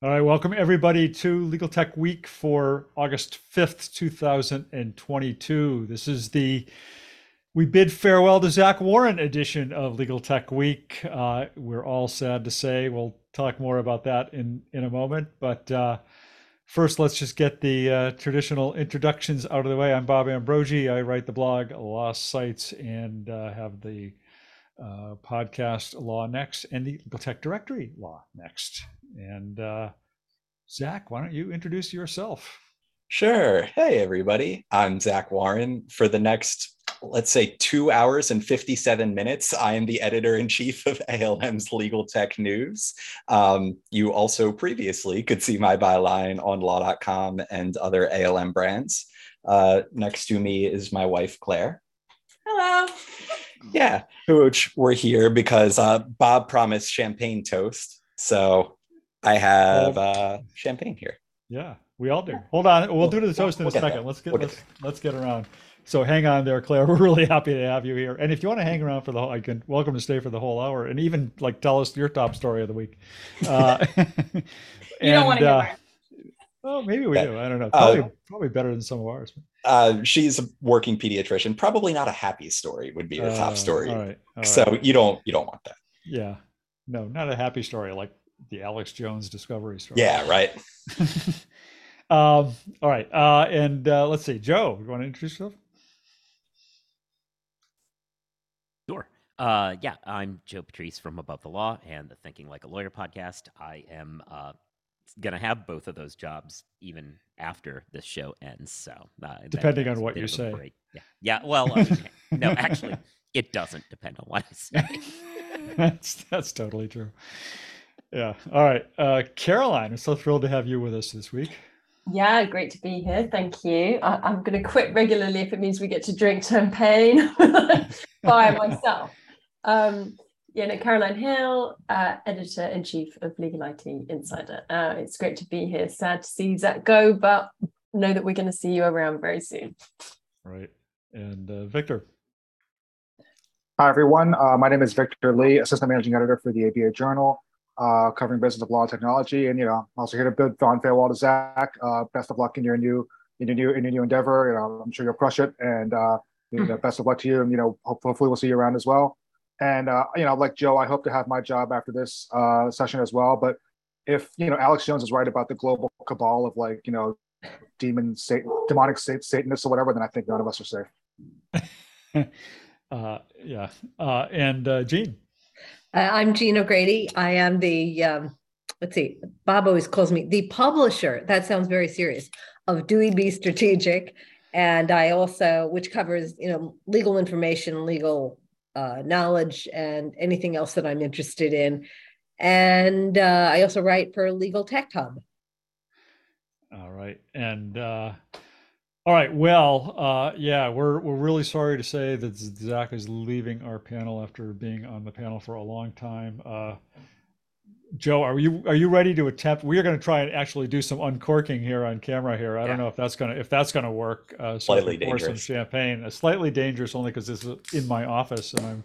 All right, welcome everybody to Legal Tech Week for August 5th, 2022. This is the We Bid Farewell to Zach Warren edition of Legal Tech Week. Uh, we're all sad to say, we'll talk more about that in, in a moment. But uh, first, let's just get the uh, traditional introductions out of the way. I'm Bob Ambrogi. I write the blog LawSites and uh, have the uh, podcast Law Next and the Legal Tech Directory Law Next. And uh, Zach, why don't you introduce yourself? Sure. Hey, everybody. I'm Zach Warren. For the next, let's say, two hours and 57 minutes, I am the editor in chief of ALM's Legal Tech News. Um, you also previously could see my byline on law.com and other ALM brands. Uh, next to me is my wife, Claire. Hello. Yeah, which we're here because uh, Bob promised champagne toast. So I have uh, champagne here. Yeah, we all do. Hold on, we'll do the toast in We'll a second. there. Let's get We'll get let's let's get around. So hang on there, Claire. We're really happy to have you here. And if you want to hang around for the whole, I can welcome to stay for the whole hour, and even like tell us your top story of the week. Uh, You don't want to uh, hear mine. Well, maybe we Yeah. do. I don't know. Uh, Probably probably better than some of ours. Uh, she's a working pediatrician. Probably not a happy story would be the Uh, top story. All right. all So right. you don't you don't want that. yeah, no, not a happy story like the Alex Jones discovery story. Yeah, right. um, all right. Uh, and uh, let's see, Joe, you want to introduce yourself? Sure. Uh, yeah, I'm Joe Patrice from Above the Law and the Thinking Like a Lawyer podcast. I am uh, going to have both of those jobs even after this show ends. So, uh, Depending on what you say. break. Yeah. Yeah. Well, I mean, no, actually, it doesn't depend on what I say. that's that's totally true. Yeah. All right. Uh, Caroline, I'm so thrilled to have you with us this week. Yeah, great to be here. Thank you. I, I'm going to quit regularly if it means we get to drink champagne by myself. Um, yeah, no, Caroline Hill, uh, editor in chief of Legal IT Insider. Uh, it's great to be here. Sad to see Zach go, but know that we're going to see you around very soon. Right. And uh, Victor. Hi, everyone. Uh, my name is Victor Lee, Assistant Managing Editor for the ABA Journal, uh, covering business of law and technology. And, you know, I'm also here to bid fond farewell to Zach. Uh, best of luck in your new, in your new, in your new endeavor. You know, I'm sure you'll crush it. And, uh, you know, best of luck to you. And, you know, hopefully we'll see you around as well. And, uh, you know, like Joe, I hope to have my job after this uh, session as well. But if, you know, Alex Jones is right about the global cabal of like, you know, demon, Satan, demonic sat- Satanists or whatever, then I think none of us are safe. uh, yeah. Uh, and uh, Jean. Uh, I'm Jean O'Grady. I am the, um, let's see, Bob always calls me the publisher. That sounds very serious of Dewey B Strategic. And I also, which covers, you know, legal information, legal uh, knowledge, and anything else that I'm interested in. And uh, I also write for Legal Tech Hub. All right. And uh, all right. Well, uh, yeah, we're we're really sorry to say that Zach is leaving our panel after being on the panel for a long time. Joe, are you are you ready to attempt? We are going to try and actually do some uncorking here on camera here. I don't know if that's gonna if that's gonna work. Uh, so Slightly pour some dangerous. champagne. Uh, slightly dangerous only because this is in my office and I'm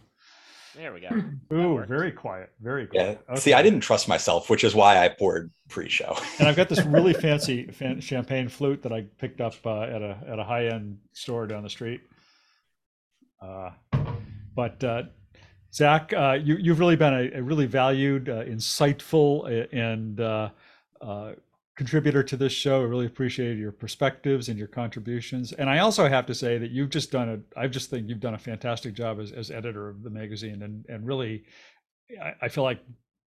There we go. ooh very quiet, very Yeah. quiet. See, I didn't trust myself, which is why I poured pre-show. and I've got this really fancy fan- champagne flute that I picked up uh, at a at a high end store down the street. Uh, but uh, Zach, uh, you you've really been a, a really valued, uh, insightful, and uh, uh, contributor to this show. I really appreciated your perspectives and your contributions. And I also have to say that you've just done a I just think you've done a fantastic job as, as editor of the magazine, and and really, I, I feel like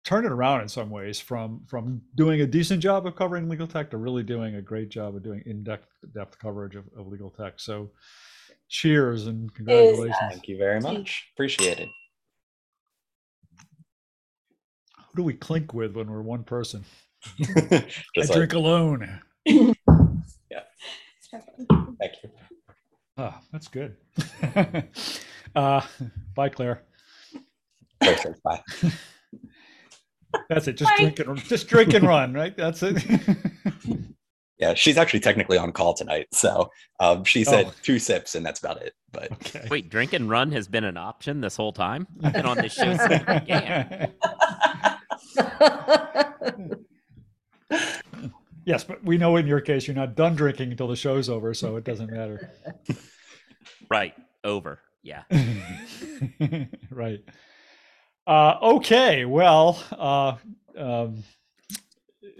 turn it around in some ways from from doing a decent job of covering legal tech to really doing a great job of doing in-depth depth coverage of, of legal tech so cheers and congratulations Thank you very much. Appreciate it. who do we clink with when we're one person i like, drink alone yeah. thank you. oh that's good uh bye claire Perfect. Bye. that's it just Bye. drink and just drink and run right that's it Yeah, she's actually technically on call tonight. So um, she said Oh. two sips, and that's about it. But okay Wait, drink and run has been an option this whole time? I've been on this show since it began. Yes, but we know in your case you're not done drinking until the show's over, so it doesn't matter. Right. Over. Yeah. right. Uh, okay. Well, uh, um,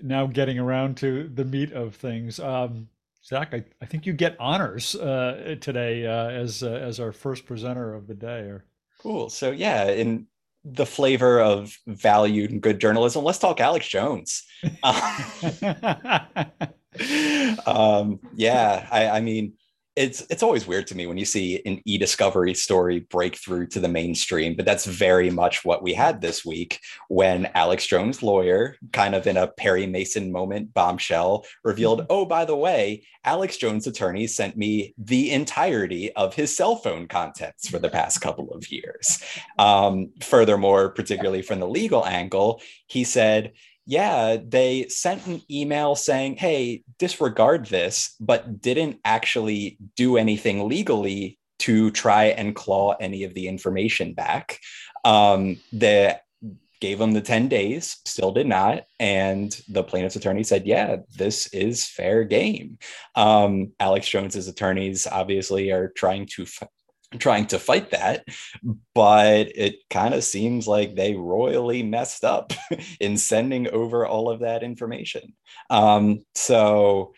now getting around to the meat of things. Um, Zach, I, I think you get honors uh, today uh, as uh, as our first presenter of the day. Or Cool. So yeah, in the flavor of valued and good journalism, let's talk Alex Jones. um, yeah, I, I mean, it's it's always weird to me when you see an e-discovery story break through to the mainstream but that's very much what we had this week when alex jones lawyer kind of in a perry mason moment bombshell revealed oh by the way alex jones attorney sent me the entirety of his cell phone contents for the past couple of years. Um, furthermore particularly from the legal angle he said yeah, they sent an email saying, hey, disregard this, but didn't actually do anything legally to try and claw any of the information back. Um, they gave them the 10 days, still did not. And the plaintiff's attorney said, yeah, this is fair game. Um, Alex Jones's attorneys obviously are trying to f- trying to fight that, but it kind of seems like they royally messed up in sending over all of that information. Um, so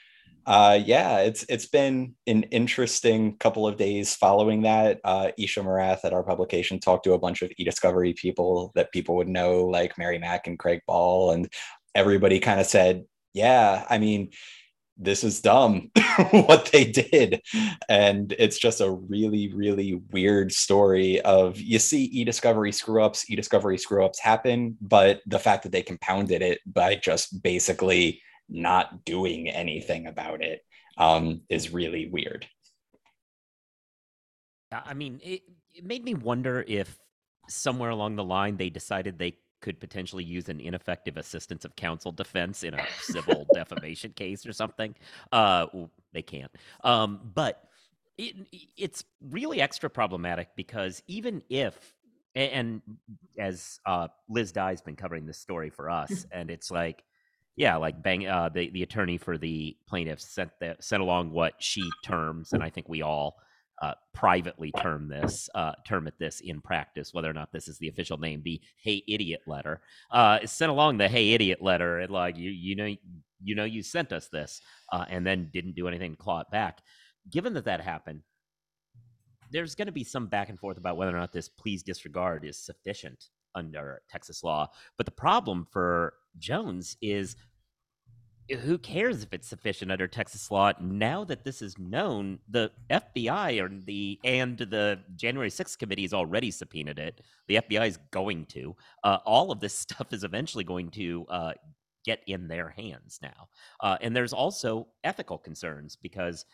uh, yeah, it's it's been an interesting couple of days following that. Uh, Isha Marathe at our publication talked to a bunch of e-discovery people that people would know, like Mary Mack and Craig Ball, and everybody kind of said, "Yeah, I mean." This is dumb what they did. And it's just a really really weird story of you see e-discovery screw ups e-discovery screw ups happen but the fact that they compounded it by just basically not doing anything about it um, is really weird. I mean it, it made me wonder if somewhere along the line they decided they could potentially use an ineffective assistance of counsel defense in a civil defamation case or something. Uh, they can't. Um, but it, it's really extra problematic because even if, and as uh, Liz Dye's been covering this story for us, and it's like, yeah, like bang, uh, the the attorney for the plaintiffs sent the, sent along what she terms, and I think we all uh, privately term this uh, term it this in practice, whether or not this is the official name, the "Hey Idiot" letter. Uh, sent along the "Hey Idiot" letter, and like you you know you know you sent us this, uh, and then didn't do anything to claw it back. Given that that happened, there's going to be some back and forth about whether or not this please disregard is sufficient under Texas law. But the problem for Jones is who cares if it's sufficient under Texas law? Now that this is known, the FBI or the and the January 6th committee has already subpoenaed it. The FBI is going to. Uh, all of this stuff is eventually going to uh, get in their hands now. Uh, and there's also ethical concerns because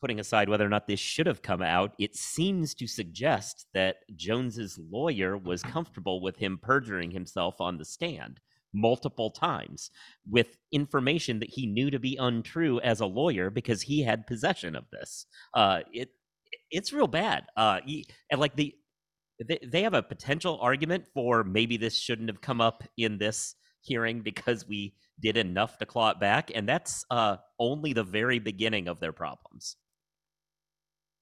putting aside whether or not this should have come out, it seems to suggest that Jones's lawyer was comfortable with him perjuring himself on the stand multiple times with information that he knew to be untrue as a lawyer because he had possession of this. Uh, it it's real bad. Uh, he, and like the they, have a potential argument for maybe this shouldn't have come up in this hearing because we did enough to claw it back, and that's uh, only the very beginning of their problems.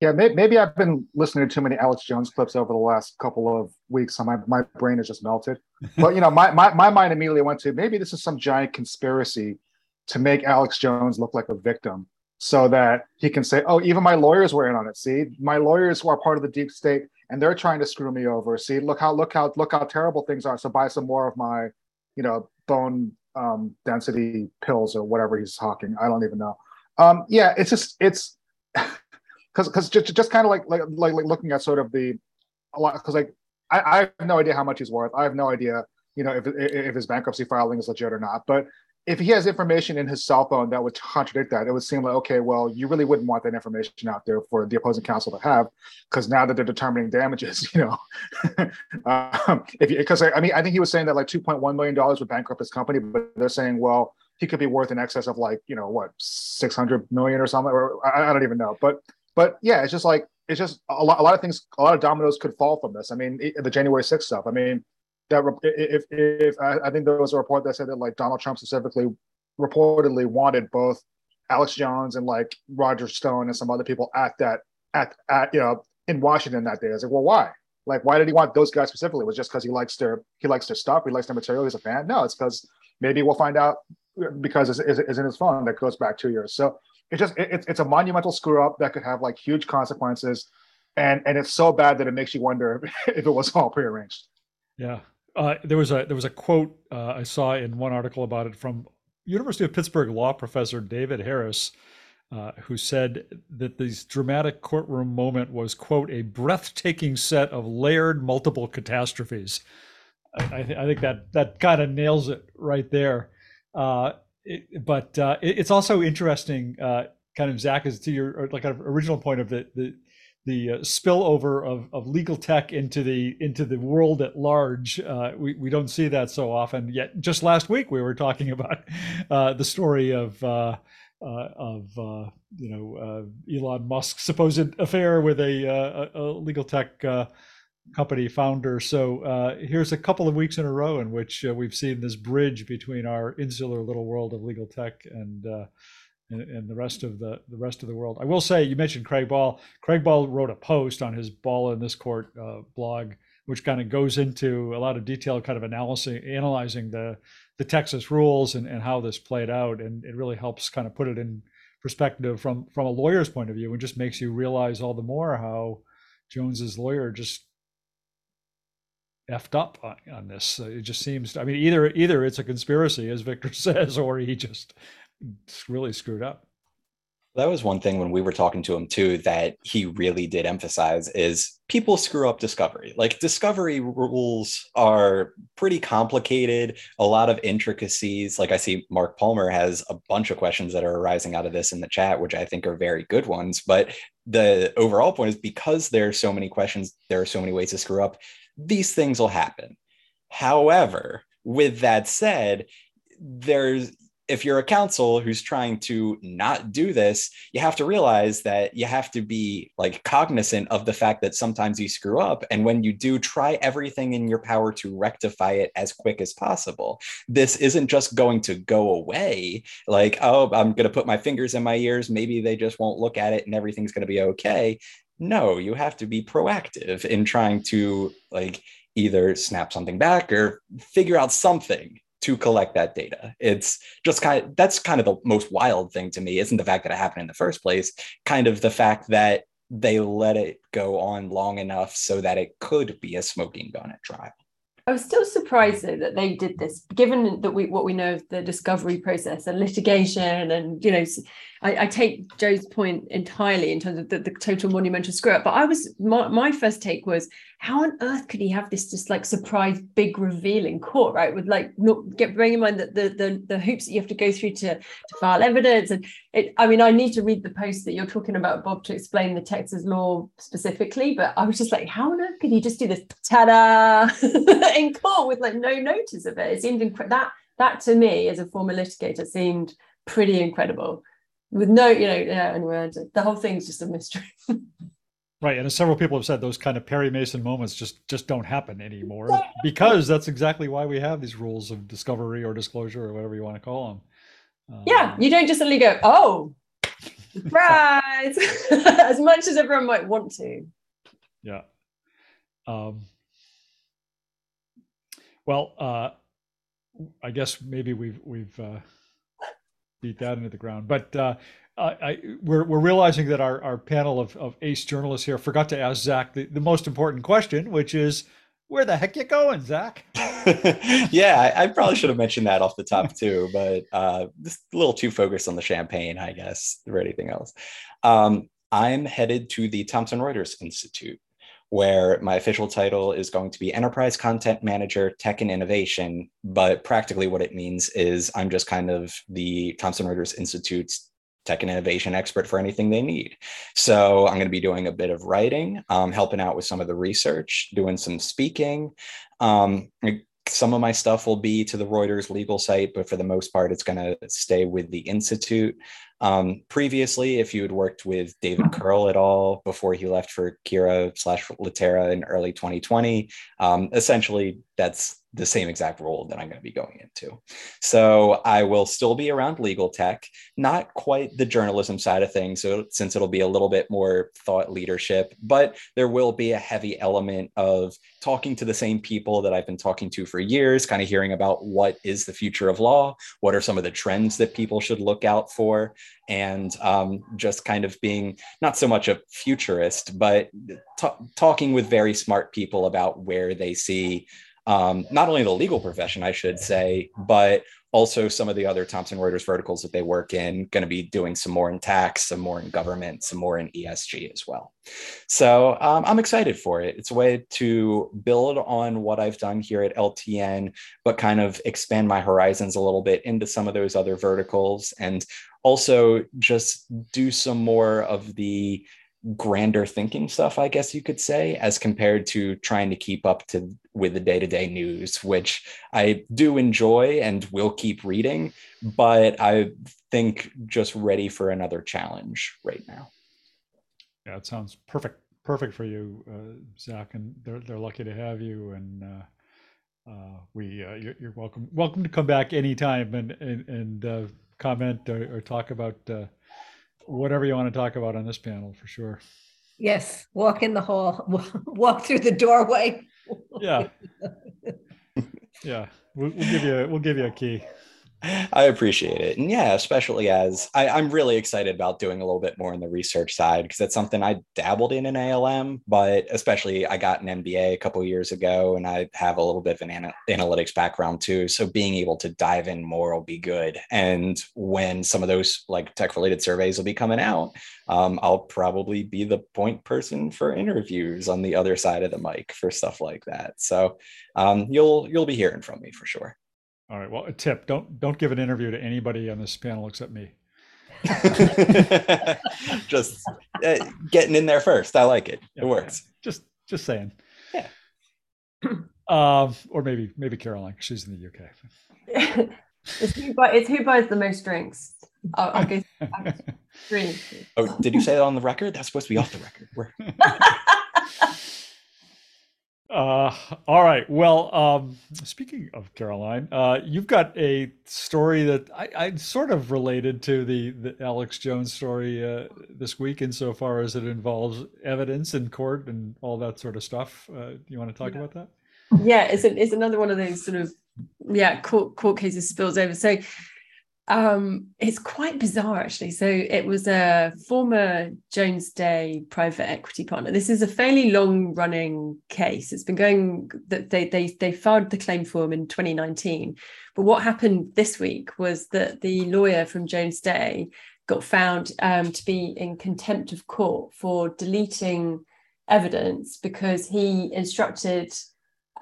Yeah, maybe I've been listening to too many Alex Jones clips over the last couple of weeks, so my, my brain has just melted. But you know, my, my my mind immediately went to maybe this is some giant conspiracy to make Alex Jones look like a victim, so that he can say, "Oh, even my lawyers were in on it. See, my lawyers are part of the deep state, and they're trying to screw me over. See, look how look how look how terrible things are. So buy some more of my, you know, bone um, density pills or whatever he's hawking. I don't even know. Um, yeah, it's just it's." because because just, just kind of like, like like like looking at sort of the a lot because like I, I have no idea how much he's worth. I have no idea you know if if his bankruptcy filing is legit or not. But if he has information in his cell phone that would contradict that, it would seem like okay, well, you really wouldn't want that information out there for the opposing counsel to have, because now that they're determining damages, you know, um, if because I mean, I think he was saying that like 2.1 million dollars would bankrupt his company, but they're saying, well, he could be worth in excess of like you know what 600 million or something, or I, I don't even know, but but yeah, it's just like it's just a lot, a lot of things, a lot of dominoes could fall from this. I mean, the January 6th stuff. I mean, that if if I, think there was a report that said that like Donald Trump specifically reportedly wanted both Alex Jones and like Roger Stone and some other people at that at at you know in Washington that day. I was like, well, why? Like, why did he want those guys specifically? Was just because he likes their he likes their stuff, he likes their material, he's a fan? No, it's because maybe we'll find out uh, because it's, it's, it's in his phone that goes back two years. So it's just it, it's a monumental screw up that could have like huge consequences, and and it's so bad that it makes you wonder if it was all prearranged. Yeah, uh, there was a there was a quote uh, I saw in one article about it from University of Pittsburgh law professor David Harris, uh, who said that this dramatic courtroom moment was quote a breathtaking set of layered multiple catastrophes. I, I, th- I think that that kind of nails it right there. It, but uh, it, it's also interesting, uh, kind of Zach, is to your like kind of original point of the the the uh, spillover of, of legal tech into the into the world at large. Uh, we we don't see that so often. Yet, just last week we were talking about uh, the story of uh, of you know Elon Musk's supposed affair with a, a legal tech company founder. So uh, here's a couple of weeks in a row in which uh, we've seen this bridge between our insular little world of legal tech and uh, and, and, the rest of the the rest of the world. I will say you mentioned Craig Ball. Craig Ball wrote a post on his Ball in this court uh, blog, which kind of goes into a lot of detail, kind of analyzing analyzing the the Texas rules and, and how this played out, and it really helps kind of put it in perspective from from a lawyer's point of view, and just makes you realize all the more how Jones's lawyer just effed up on, on this. It just seems. I mean, either either it's a conspiracy, as Victor says, or he just really screwed up. That was one thing when we were talking to him too that he really did emphasize is people screw up discovery. Like discovery rules are pretty complicated, a lot of intricacies. Like I see Mark Palmer has a bunch of questions that are arising out of this in the chat, which I think are very good ones. But the overall point is because there are so many questions, there are so many ways to screw up, these things will happen. However, with that said, there's if you're a counsel who's trying to not do this, you have to realize that you have to be like cognizant of the fact that sometimes you screw up. And when you do, try everything in your power to rectify it as quick as possible. This isn't just going to go away like, oh, I'm going to put my fingers in my ears. Maybe they just won't look at it and everything's going to be okay. No, you have to be proactive in trying to like either snap something back or figure out something to collect that data. It's just kind of that's kind of the most wild thing to me, isn't the fact that it happened in the first place, kind of the fact that they let it go on long enough so that it could be a smoking gun at trial. I was still surprised though that they did this, given that we what we know of the discovery process and litigation, and you know, I, I take Joe's point entirely in terms of the, the total monumental screw up. But I was my, my first take was how on earth could he have this just like surprise big reveal in court, right? With like not get bearing in mind that the the, the hoops that you have to go through to, to file evidence. And it, I mean, I need to read the post that you're talking about, Bob, to explain the Texas law specifically. But I was just like, how on earth could he just do this ta-da in court with like no notice of it? It seemed incredible. That that to me, as a former litigator, seemed pretty incredible. With no, you know, yeah, anyway, the whole thing's just a mystery. Right, and as several people have said, those kind of Perry Mason moments just just don't happen anymore because that's exactly why we have these rules of discovery or disclosure or whatever you want to call them. Um, yeah, you don't just suddenly go, "Oh, surprise!" as much as everyone might want to. Yeah. Um, well, uh, I guess maybe we've we've uh, beat that into the ground, but. Uh, I, we're, we're realizing that our, our panel of, of ace journalists here forgot to ask Zach the, the most important question, which is where the heck you going, Zach? yeah, I, I, probably should have mentioned that off the top too, but uh, just a little too focused on the champagne, I guess, or anything else. Um, I'm headed to the Thomson Reuters Institute, where my official title is going to be Enterprise Content Manager, Tech and Innovation. But practically, what it means is I'm just kind of the Thomson Reuters Institute's tech and innovation expert for anything they need. So I'm going to be doing a bit of writing, um, helping out with some of the research, doing some speaking. Um, some of my stuff will be to the Reuters legal site, but for the most part, it's going to stay with the Institute. Um, previously, if you had worked with David Curle at all before he left for Kira slash Litera in early 2020, um, essentially that's the same exact role that I'm going to be going into. So I will still be around legal tech, not quite the journalism side of things, so since it'll be a little bit more thought leadership, but there will be a heavy element of talking to the same people that I've been talking to for years, kind of hearing about what is the future of law, what are some of the trends that people should look out for, and um, just kind of being not so much a futurist, but t- talking with very smart people about where they see um, not only the legal profession, I should say, but also some of the other Thomson Reuters verticals that they work in, going to be doing some more in tax, some more in government, some more in ESG as well. So um, I'm excited for it. It's a way to build on what I've done here at LTN, but kind of expand my horizons a little bit into some of those other verticals and also just do some more of the grander thinking stuff i guess you could say as compared to trying to keep up to with the day-to-day news which i do enjoy and will keep reading but i think just ready for another challenge right now. Yeah it sounds perfect perfect for you uh, zach and they're, they're lucky to have you and uh, uh, we uh, you're, you're, welcome welcome to come back anytime and and, and uh, comment or, or talk about uh, whatever you want to talk about on this panel for sure. Yes, walk in the hall, walk through the doorway. yeah, yeah. We'll, we'll, give you we'll give you a key. I appreciate it. And yeah, especially as I, am really excited about doing a little bit more in the research side because that's something I dabbled in in ALM, but especially I got an MBA a couple years ago and I have a little bit of an ana- analytics background too. So being able to dive in more will be good. And when some of those like tech related surveys will be coming out, um, I'll probably be the point person for interviews on the other side of the mic for stuff like that. So um, you'll you'll be hearing from me for sure. All right. Well, a tip: don't don't give an interview to anybody on this panel except me. just uh, getting in there first. I like it. Yeah, it works. Just just saying. Yeah. Um, or maybe maybe Caroline. She's in the UK. it's, who buy, it's who buys the most drinks. I'll, I'll go three. Oh, did you say that on the record? That's supposed to be off the record. Uh, all right. Well, um, speaking of Caroline, uh, you've got a story that I, I sort of related to the, the Alex Jones story uh, this week, insofar as it involves evidence in court and all that sort of stuff. Uh, do you want to talk yeah. about that? Yeah, it's, a, it's another one of those sort of yeah court court cases spills over. So um, it's quite bizarre, actually. So it was a former Jones Day private equity partner. This is a fairly long-running case. It's been going that they they they filed the claim form in 2019, but what happened this week was that the lawyer from Jones Day got found um, to be in contempt of court for deleting evidence because he instructed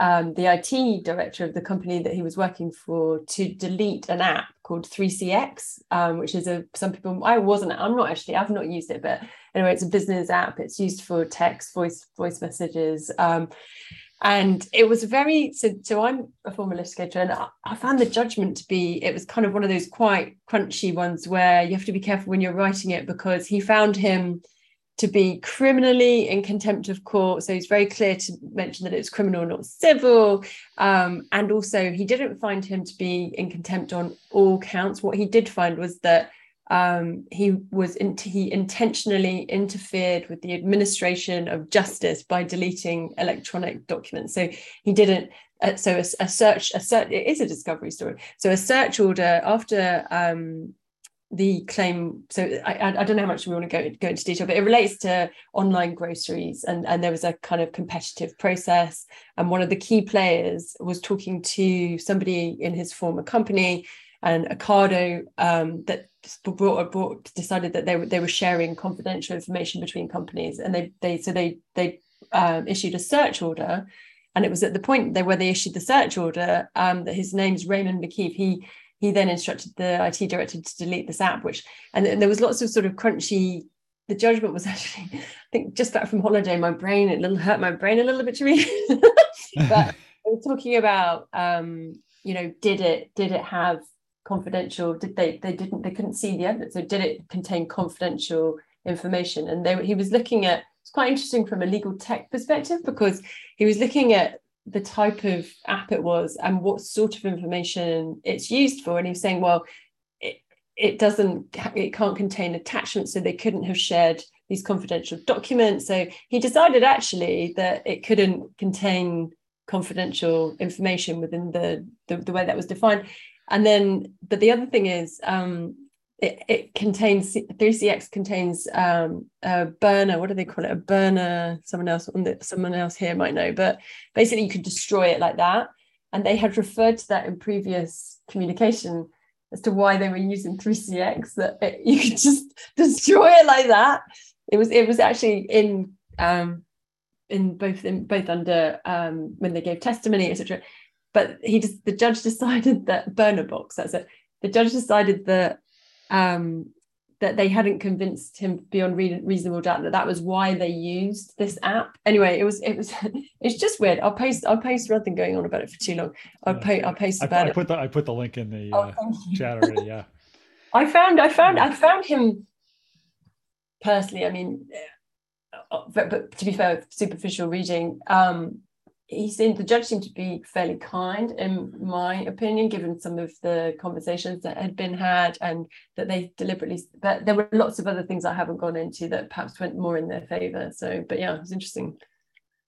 um, the IT director of the company that he was working for to delete an app called 3CX, um, which is a some people I wasn't I'm not actually I've not used it, but anyway, it's a business app. It's used for text, voice, voice messages. Um, and it was very so so I'm a former litigator and I, I found the judgment to be it was kind of one of those quite crunchy ones where you have to be careful when you're writing it because he found him to be criminally in contempt of court. So he's very clear to mention that it's criminal, not civil. Um, and also, he didn't find him to be in contempt on all counts. What he did find was that um, he was in, he intentionally interfered with the administration of justice by deleting electronic documents. So he didn't. Uh, so a, a, search, a search, it is a discovery story. So a search order after um, the claim so I, I don't know how much we want to go, go into detail but it relates to online groceries and and there was a kind of competitive process. And one of the key players was talking to somebody in his former company and Ocado um, that brought, brought decided that they were they were sharing confidential information between companies. And they they so they they um, issued a search order. And it was at the point there where they issued the search order um, that his name's Raymond McKeeve. He he then instructed the IT director to delete this app, which and, and there was lots of sort of crunchy. The judgment was actually, I think, just back from holiday, my brain it little hurt my brain a little bit to read. but we're talking about, um, you know, did it did it have confidential? Did they they didn't they couldn't see the evidence? So did it contain confidential information? And they, he was looking at it's quite interesting from a legal tech perspective because he was looking at the type of app it was and what sort of information it's used for. And he was saying, well, it, it doesn't, it can't contain attachments, so they couldn't have shared these confidential documents. So he decided actually that it couldn't contain confidential information within the, the, the way that was defined. And then, but the other thing is, um, it, it contains 3CX contains um, a burner. What do they call it? A burner. Someone else on the, someone else here might know, but basically you could destroy it like that. And they had referred to that in previous communication as to why they were using 3CX. That it, you could just destroy it like that. It was it was actually in um, in both in both under um, when they gave testimony, etc. But he just the judge decided that burner box. That's it. The judge decided that um, that they hadn't convinced him beyond re- reasonable doubt that that was why they used this app. Anyway, it was it was it's just weird. I'll post I'll post rather than going on about it for too long. I'll Yeah. post I'll post I, about I it. put the I put the link in the Oh, uh, chat already. Yeah. I found I found I found him personally. I mean, uh, but, but to be fair, superficial reading. Um, he seemed the judge seemed to be fairly kind, in my opinion, given some of the conversations that had been had, and that they deliberately. But there were lots of other things I haven't gone into that perhaps went more in their favour. So, but yeah, it was interesting.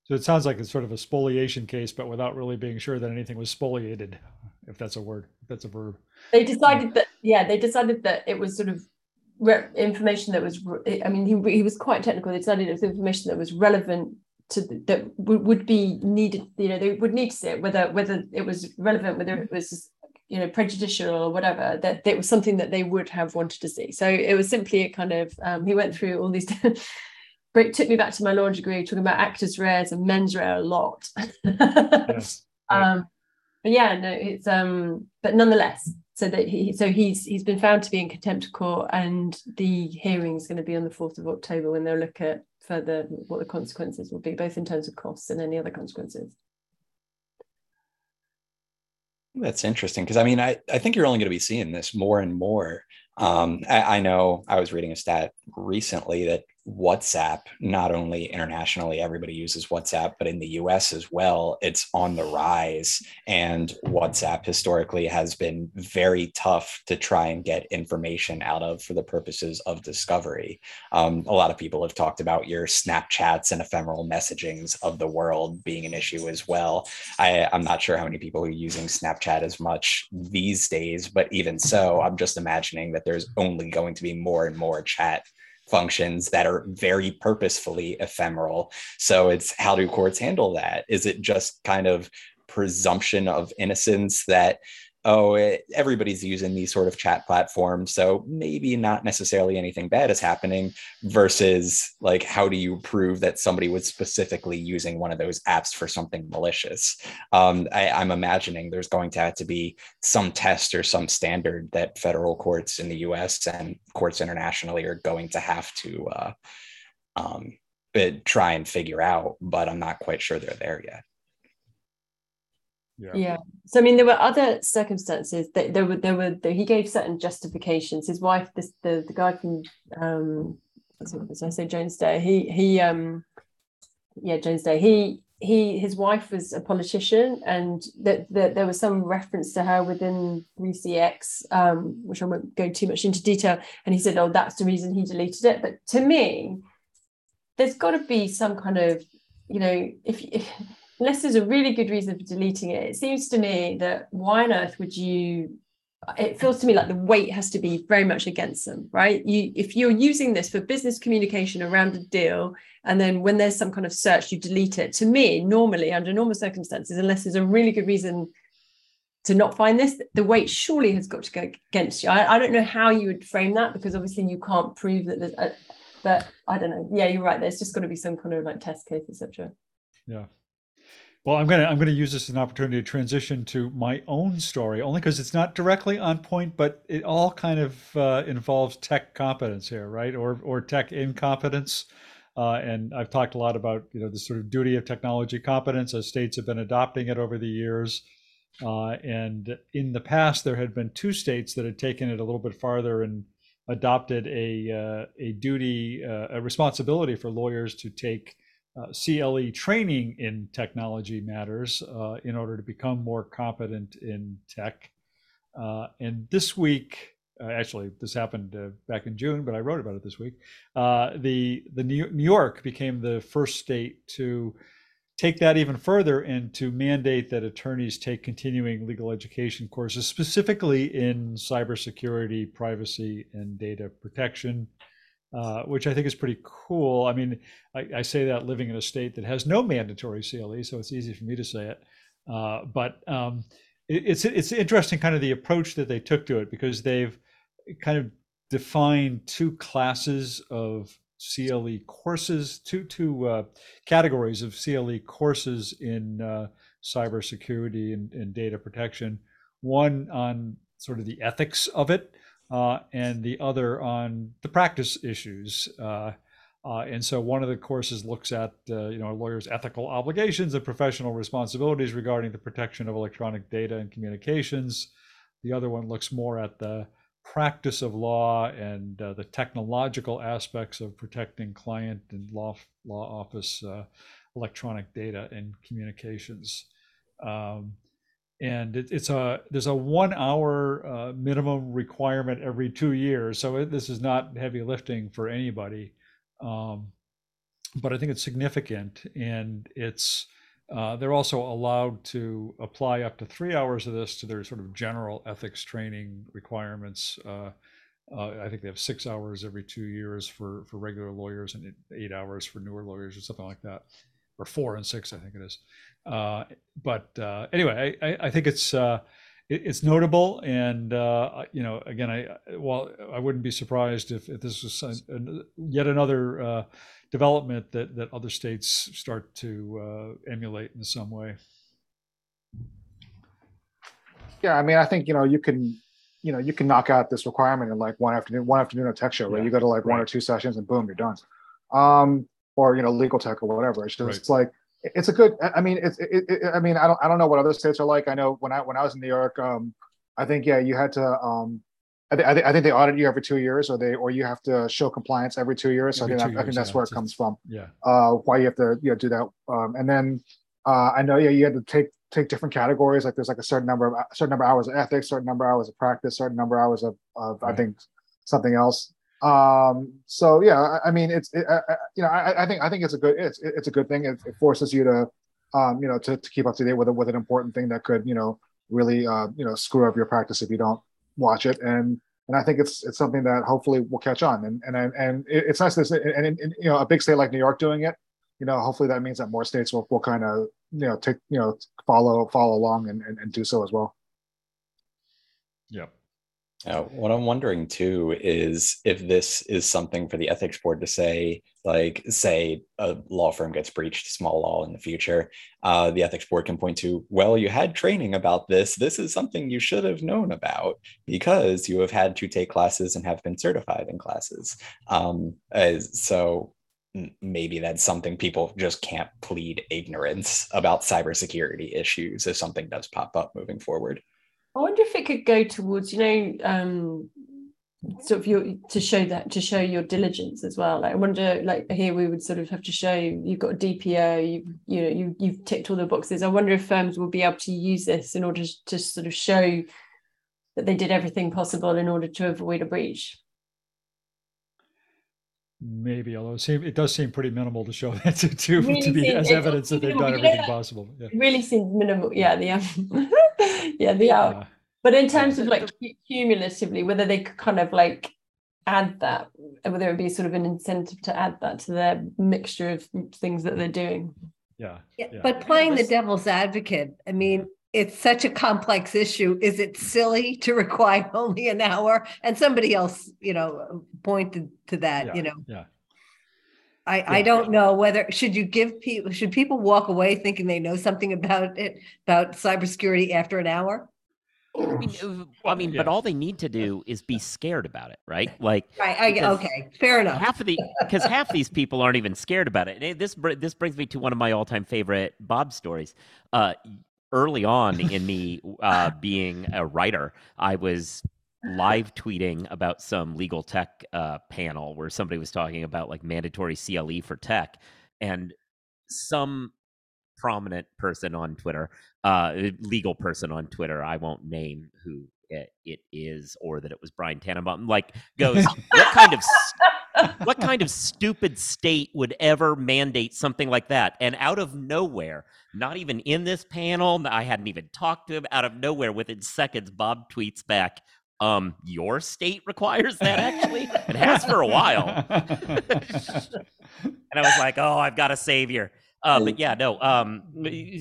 So it sounds like it's sort of a spoliation case, but without really being sure that anything was spoliated, if that's a word, if that's a verb. they decided that yeah they decided that it was sort of re- information that was i mean he, he was quite technical they decided it was information that was relevant to that w- would be needed you know they would need to see it whether whether it was relevant whether it was you know prejudicial or whatever that it was something that they would have wanted to see so it was simply a kind of um, he went through all these but it took me back to my law degree talking about actus reus and mens rea a lot Yes. Um but yeah no it's um but nonetheless so that he so he's he's been found to be in contempt of court and the hearing is going to be on the 4th of october when they'll look at further what the consequences will be both in terms of costs and any other consequences That's interesting because I mean, I, I think you're only going to be seeing this more and more. Um, I, I know I was reading a stat recently that WhatsApp, not only internationally, everybody uses WhatsApp, but in the US as well, it's on the rise. And WhatsApp historically has been very tough to try and get information out of for the purposes of discovery. Um, a lot of people have talked about your Snapchats and ephemeral messagings of the world being an issue as well. I, I'm not sure how many people are using Snapchat as much these days, but even so, I'm just imagining that there's only going to be more and more chat functions that are very purposefully ephemeral. So it's how do courts handle that? Is it just kind of presumption of innocence that oh it, everybody's using these sort of chat platforms so maybe not necessarily anything bad is happening versus like how do you prove that somebody was specifically using one of those apps for something malicious? Um, I, i'm imagining there's going to have to be some test or some standard that federal courts in the us and courts internationally are going to have to uh, um, try and figure out but i'm not quite sure they're there yet Yeah. yeah. So i mean there were other circumstances that there were there were there, he gave certain justifications. His wife this the, the guy from um i say jones day. He he um yeah jones day. He he his wife was a politician and that, that there was some reference to her within 3cx um which i won't go too much into detail. And he said oh that's the reason he deleted it. But to me there's got to be some kind of you know if, if unless there's a really good reason for deleting it, it seems to me that why on earth would you? It feels to me like the weight has to be very much against them, right? You, if you're using this for business communication around a deal, and then when there's some kind of search, you delete it. To me, normally under normal circumstances, unless there's a really good reason to not find this, the weight surely has got to go against you. I, I don't know how you would frame that because obviously you can't prove that there's. A, but I don't know. Yeah, you're right. There's just got to be some kind of like test case, etc. Yeah. Well, I'm gonna I'm gonna use this as an opportunity to transition to my own story, only because it's not directly on point, but it all kind of uh, involves tech competence here, right? Or or tech incompetence. Uh, and I've talked a lot about you know the sort of duty of technology competence as states have been adopting it over the years. Uh, and in the past, there had been two states that had taken it a little bit farther and adopted a uh, a duty, uh, a responsibility for lawyers to take CLE training in technology matters uh, in order to become more competent in tech. Uh, and this week, uh, actually, this happened uh, back in June, but I wrote about it this week. Uh, the the New York became the first state to take that even further and to mandate that attorneys take continuing legal education courses, specifically in cybersecurity, privacy, and data protection, uh, which I think is pretty cool. I mean, I, I, say that living in a state that has no mandatory CLE, so it's easy for me to say it. Uh, but um, it, it's it's interesting, kind of the approach that they took to it, because they've kind of defined two classes of CLE courses, two two uh, categories of CLE courses in uh, cybersecurity and, and, data protection. One on sort of the ethics of it, uh, and the other on the practice issues. Uh, uh, and so one of the courses looks at uh, you know a lawyer's ethical obligations and professional responsibilities regarding the protection of electronic data and communications. The other one looks more at the practice of law and uh, the technological aspects of protecting client and law law office uh, electronic data and communications. Um, and it, it's a there's a one hour uh, minimum requirement every two years, so it, this is not heavy lifting for anybody. Um, but I think it's significant, and it's uh, they're also allowed to apply up to three hours of this to their sort of general ethics training requirements. Uh, uh, I think they have six hours every two years for, for regular lawyers and eight hours for newer lawyers or something like that, or four and six, I think it is. Uh, but uh, anyway, I, I, think it's it, it's notable, and you know, again, I well, I wouldn't be surprised if, if this was yet another development that that other states start to uh, emulate in some way. Yeah, I mean, I think you know you can, you know, you can knock out this requirement in like one afternoon, one afternoon of tech show, right? Yeah. You go to like right. one or two sessions and boom, you're done. Um, or you know, legal tech or whatever. It's just right. it's like it's a good. I mean, it's. It, it, I mean, I don't. I don't know what other states are like. I know when I when I was in New York, um, I think yeah, you had to um, I, th- I, th- I, think they audit you every two years, or they or you have to show compliance every two years. So every I think, that, I think that's yeah, where it comes from. Yeah. Uh, why you have to you know do that, um, and then uh, I know yeah you had to take take different categories. Like there's like a certain number of certain number of hours of ethics, certain number of hours of practice, certain number of hours of, of right. I think something else. Um, so yeah, I, I mean it's it, you know I, I, think I think it's a good it's it's a good thing. It, it forces you to um, you know to, to keep up to date with with an important thing that could you know really uh, you know screw up your practice if you don't watch it. And and I think it's it's something that hopefully will catch on. And and and it's nice to and, and, and, you know a big state like New York doing it you know hopefully that means that more states will, will kind of you know take you know follow follow along and, and, and do so as well. Yeah uh, what I'm wondering too is if this is something for the ethics board to say, like, say a law firm gets breached small law in the future, uh, the ethics board can point to, well, you had training about this. This is something you should have known about because you have had to take classes and have been certified in classes. Um, so maybe that's something people just can't plead ignorance about cybersecurity issues if something does pop up moving forward. I wonder if it could go towards, you know, um, sort of your to show that to show your diligence as well. Like I wonder, like here we would sort of have to show you've got a DPO, you you know, you you've ticked all the boxes. I wonder if firms will be able to use this in order to sort of show that they did everything possible in order to avoid a breach. Maybe, although it, seem, it does seem pretty minimal to show that to, to, really to be as evidence that they've done everything possible. Yeah. It really seems minimal. Yeah, the um, yeah the out. Yeah. But in terms of like cumulatively, whether they could kind of like add that, whether it would be sort of an incentive to add that to their mixture of things that they're doing. Yeah. yeah. yeah. But playing the devil's advocate, I mean, it's such a complex issue. Is it silly to require only an hour? And somebody else, you know, pointed to that, yeah, you know. Yeah. I, yeah. I don't know whether should you give people should people walk away thinking they know something about it about cybersecurity after an hour? I mean, uh, I mean, yeah. but all they need to do is be scared about it, right? Like, right? I, okay, fair enough. Half of the because half these people aren't even scared about it. And this this brings me to one of my all time favorite Bob stories. Uh, early on in me uh, being a writer, I was live tweeting about some legal tech uh, panel where somebody was talking about like mandatory CLE for tech. And some prominent person on Twitter, uh, legal person on Twitter, I won't name who it, it is or that it was Brian Tannebaum, like goes, what kind of what kind of stupid state would ever mandate something like that? And out of nowhere, not even in this panel, I hadn't even talked to him. Out of nowhere, within seconds, Bob tweets back, um, your state requires that actually. it has for a while. and I was like, oh, I've got a savior. Uh, but yeah, no, um,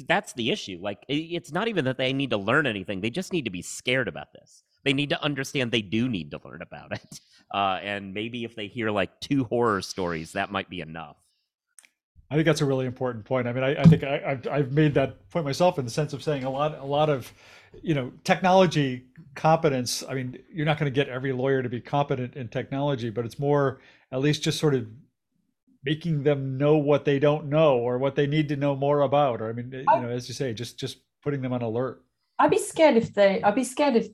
that's the issue. Like, it's not even that they need to learn anything; they just need to be scared about this. They need to understand they do need to learn about it. Uh, and maybe if they hear like two horror stories, that might be enough. I think that's a really important point. I mean, I, I think I, have I've made that point myself in the sense of saying a lot, a lot of, you know, technology competence. I mean, you're not going to get every lawyer to be competent in technology, but it's more at least just sort of making them know what they don't know or what they need to know more about. Or I mean, you know, as you say, just just putting them on alert. I'd be scared if they. I'd be scared if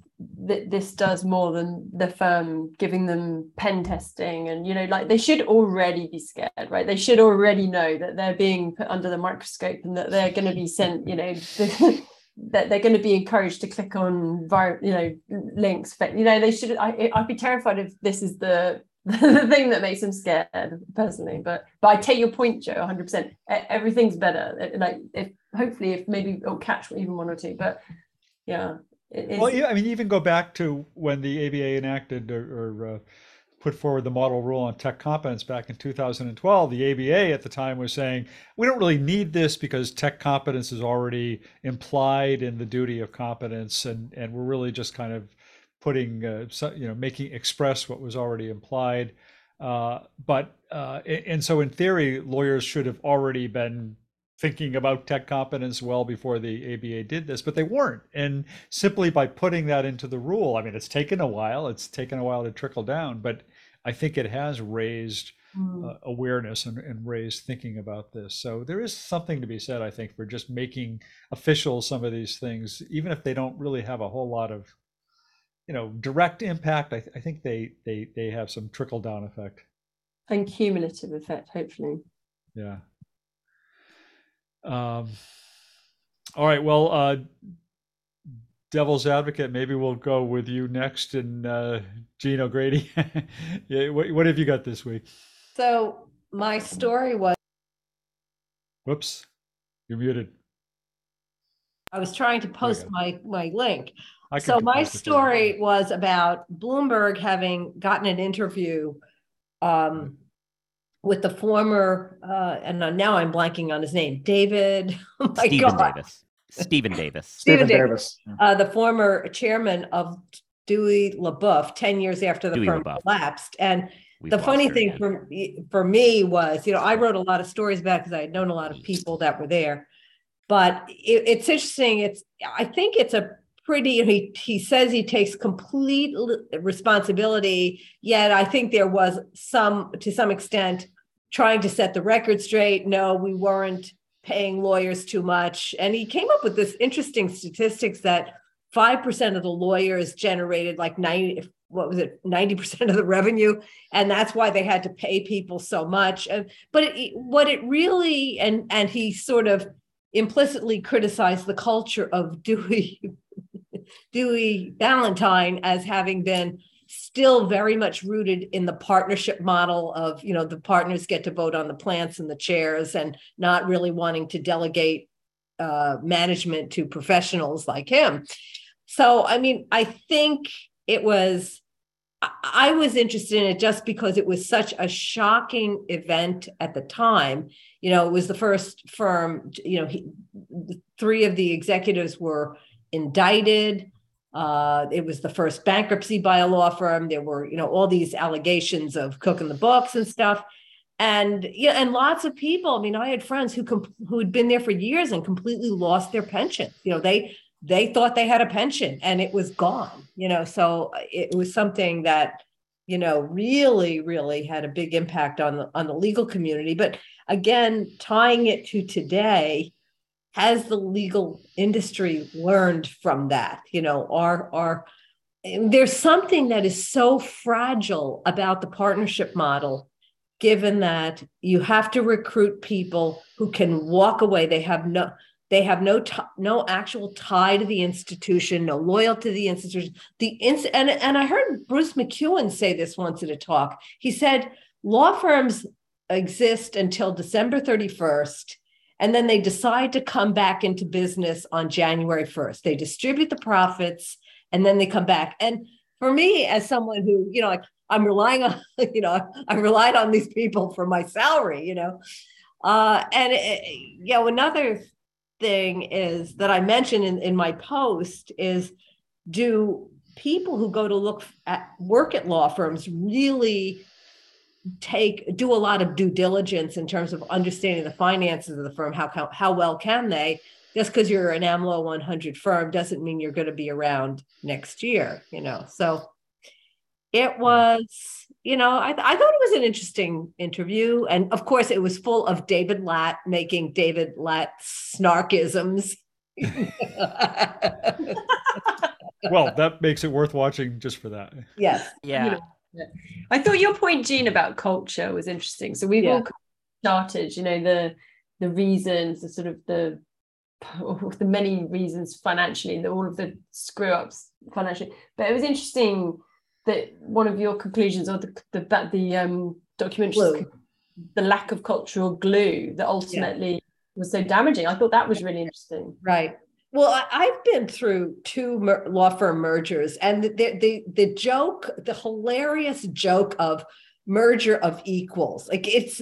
th- this does more than the firm giving them pen testing, and you know, like they should already be scared, right? They should already know that they're being put under the microscope and that they're going to be sent, you know, that they're going to be encouraged to click on, you know, links. But, You know, they should. I, I'd be terrified if this is the the thing that makes them scared personally but but i take your point joe 100% everything's better like if hopefully if maybe it'll catch even one or two but yeah. Well, yeah, I mean, even go back to when the ABA enacted or, or uh, put forward the model rule on tech competence back in 2012. The ABA at the time was saying we don't really need this because tech competence is already implied in the duty of competence, and and we're really just kind of putting, uh, you know, making express what was already implied. Uh, but uh, and so in theory, lawyers should have already been thinking about tech competence well before the ABA did this, but they weren't. And simply by putting that into the rule, I mean, it's taken a while, it's taken a while to trickle down, but I think it has raised mm. uh, awareness and, and, raised thinking about this. So there is something to be said, I think, for just making official some of these things, even if they don't really have a whole lot of, you know, direct impact. I, th- I think they they they have some trickle down effect and cumulative effect, hopefully. Yeah. Um, all right. Well, uh, devil's advocate, maybe we'll go with you next, and uh, Jean O'Grady. yeah, what, what have you got this week? So my story was. Whoops, you're muted. I was trying to post my my link. So my story was about Bloomberg having gotten an interview um, with the former, uh, and now I'm blanking on his name, David. Oh my Stephen God. Davis. Stephen Davis. Stephen Davis, uh, the former chairman of Dewey LeBoeuf, 10 years after the Dewey firm LeBoeuf. collapsed. And We've the funny thing for, for me was, you know, I wrote a lot of stories about because I had known a lot of people that were there. But it, it's interesting. It's I think it's a pretty he he says he takes complete responsibility yet i think there was some to some extent trying to set the record straight. No, we weren't paying lawyers too much. And he came up with this interesting statistics that 5% of the lawyers generated like 90 what was it 90% of the revenue and that's why they had to pay people so much but it, what it really and and he sort of implicitly criticized the culture of Dewey Dewey Ballantine as having been still very much rooted in the partnership model of you know the partners get to vote on the plants and the chairs and not really wanting to delegate uh, management to professionals like him. So i mean i think it was i was interested in it just because it was such a shocking event at the time. You know it was the first firm you know he, three of the executives were indicted uh, it was the first bankruptcy by a law firm. There were, you know, all these allegations of cooking the books and stuff, and yeah, and lots of people. I mean, I had friends who com- who had been there for years and completely lost their pension. You know, they they thought they had a pension and it was gone. You know, so it was something that you know really really had a big impact on the on the legal community. But again, tying it to today has the legal industry learned from that you know are are there's something that is so fragile about the partnership model given that you have to recruit people who can walk away. They have no they have no t- no actual tie to the institution, no loyalty to the institution. The ins- and and I heard Bruce MacEwen say this once at a talk. He said law firms exist until December 31st and then they decide to come back into business on January 1st. They distribute the profits and then they come back. And for me, as someone who, you know, I'm relying on, you know, I relied on these people for my salary, you know. Uh, and, it, you know, another thing is that I mentioned in, in my post is do people who go to look at work at law firms really take do a lot of due diligence in terms of understanding the finances of the firm. How how, how well can they? Just because you're an AmLaw 100 firm doesn't mean you're going to be around next year you know? So it was you know I, I thought it was an interesting interview. And of course it was full of david lat making david lat snarkisms. Well that makes it worth watching just for that. Yes. Yeah. I thought your point, Jean, about culture was interesting. So we've Yeah. all started, you know, the the reasons, the sort of the the many reasons financially, the, all of the screw ups financially. But it was interesting that one of your conclusions, or the the the, um, documentary, the lack of cultural glue that ultimately was so damaging. I thought that was really interesting. Right. Well, I've been through two mer- law firm mergers, and the, the the joke, the hilarious joke of merger of equals. Like it's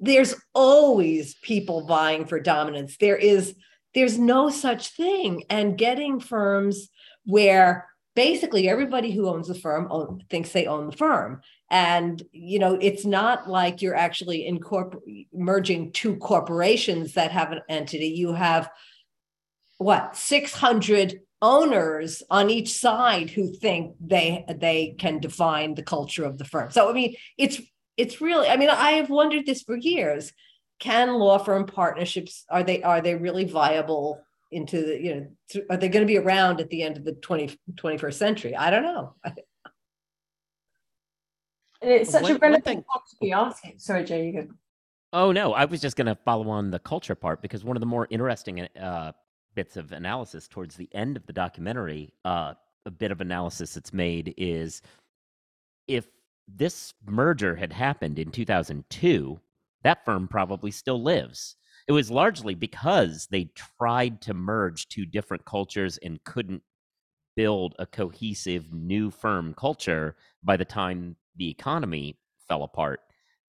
there's always people vying for dominance. There is there's no such thing, and getting firms where basically everybody who owns the firm own, thinks they own the firm and you know it's not like you're actually incorpor- merging two corporations that have an entity you have what 600 owners on each side who think they they can define the culture of the firm. So i mean it's it's really i mean i have wondered this for years. Can law firm partnerships are they are they really viable into the you know th- are they going to be around at the end of the 20, 21st century? I don't know. And it's such One- a one relevant thing- to be asking. Sorry, Joe, you go. Oh no, I was just going to follow on the culture part because one of the more interesting uh, bits of analysis towards the end of the documentary, uh, a bit of analysis that's made is if this merger had happened in 2002, that firm probably still lives. It was largely because they tried to merge two different cultures and couldn't build a cohesive new firm culture by the time the economy fell apart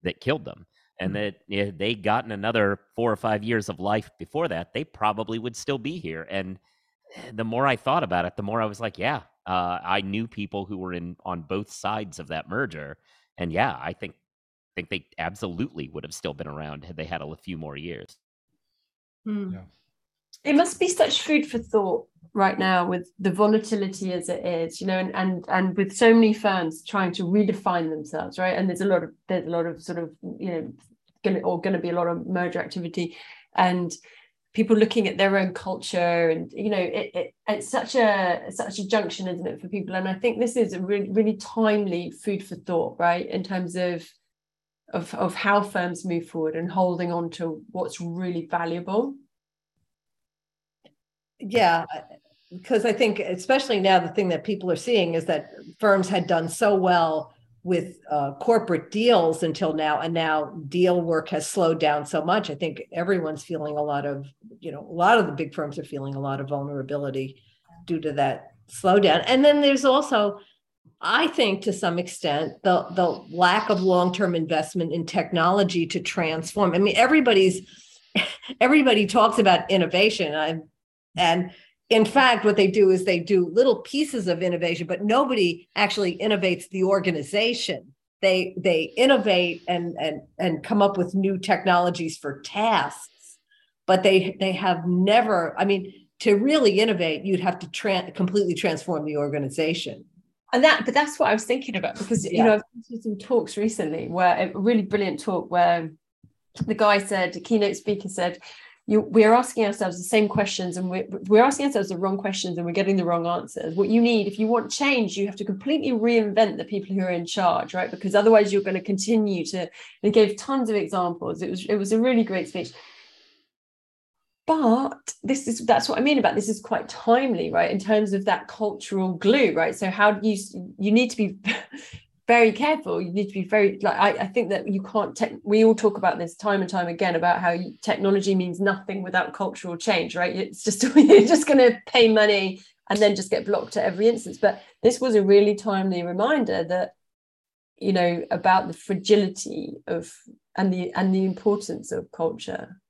that killed them and that if they gotten another four or five years of life before that, they probably would still be here. And eh, the more I thought about it, the more I was like, yeah, uh, I knew people who were in on both sides of that merger, and yeah, I think think they absolutely would have still been around had they had a few more years. Hmm. It must be such food for thought right now with the volatility as it is you know and and and with so many firms trying to redefine themselves right? And there's a lot of there's a lot of sort of you know gonna or gonna be a lot of merger activity and people looking at their own culture and you know it, it it's such a such a junction isn't it for people? And i think this is a really really timely food for thought right? In terms of of of how firms move forward and holding on to what's really valuable yeah because i think especially now the thing that people are seeing is that firms had done so well with uh, corporate deals until now and now deal work has slowed down so much. I think everyone's feeling a lot of you know a lot of the big firms are feeling a lot of vulnerability due to that slowdown. And then there's also i think to some extent the the lack of long-term investment in technology to transform. I mean everybody's everybody talks about innovation. I, and in fact, what they do is they do little pieces of innovation, but nobody actually innovates the organization. They they innovate and and and come up with new technologies for tasks, but they they have never. I mean, to really innovate, you'd have to tra- completely transform the organization. and that but that's what i was thinking about because you know i've been to some talks recently where a really brilliant talk where the guy said a keynote speaker said you we're asking ourselves the same questions and we're, we're asking ourselves the wrong questions and we're getting the wrong answers. What you need if you want change you have to completely reinvent the people who are in charge right? Because otherwise you're going to continue to they gave tons of examples. It was it was a really great speech. But this is that's what i mean about this is quite timely right? In terms of that cultural glue right? So how do you you need to be very careful. You need to be very like I, I think that you can't. Te- we all talk about this time and time again about how technology means nothing without cultural change, right? It's just you're just going to pay money and then just get blocked at every instance. But this was a really timely reminder that you know about the fragility of and the and the importance of culture.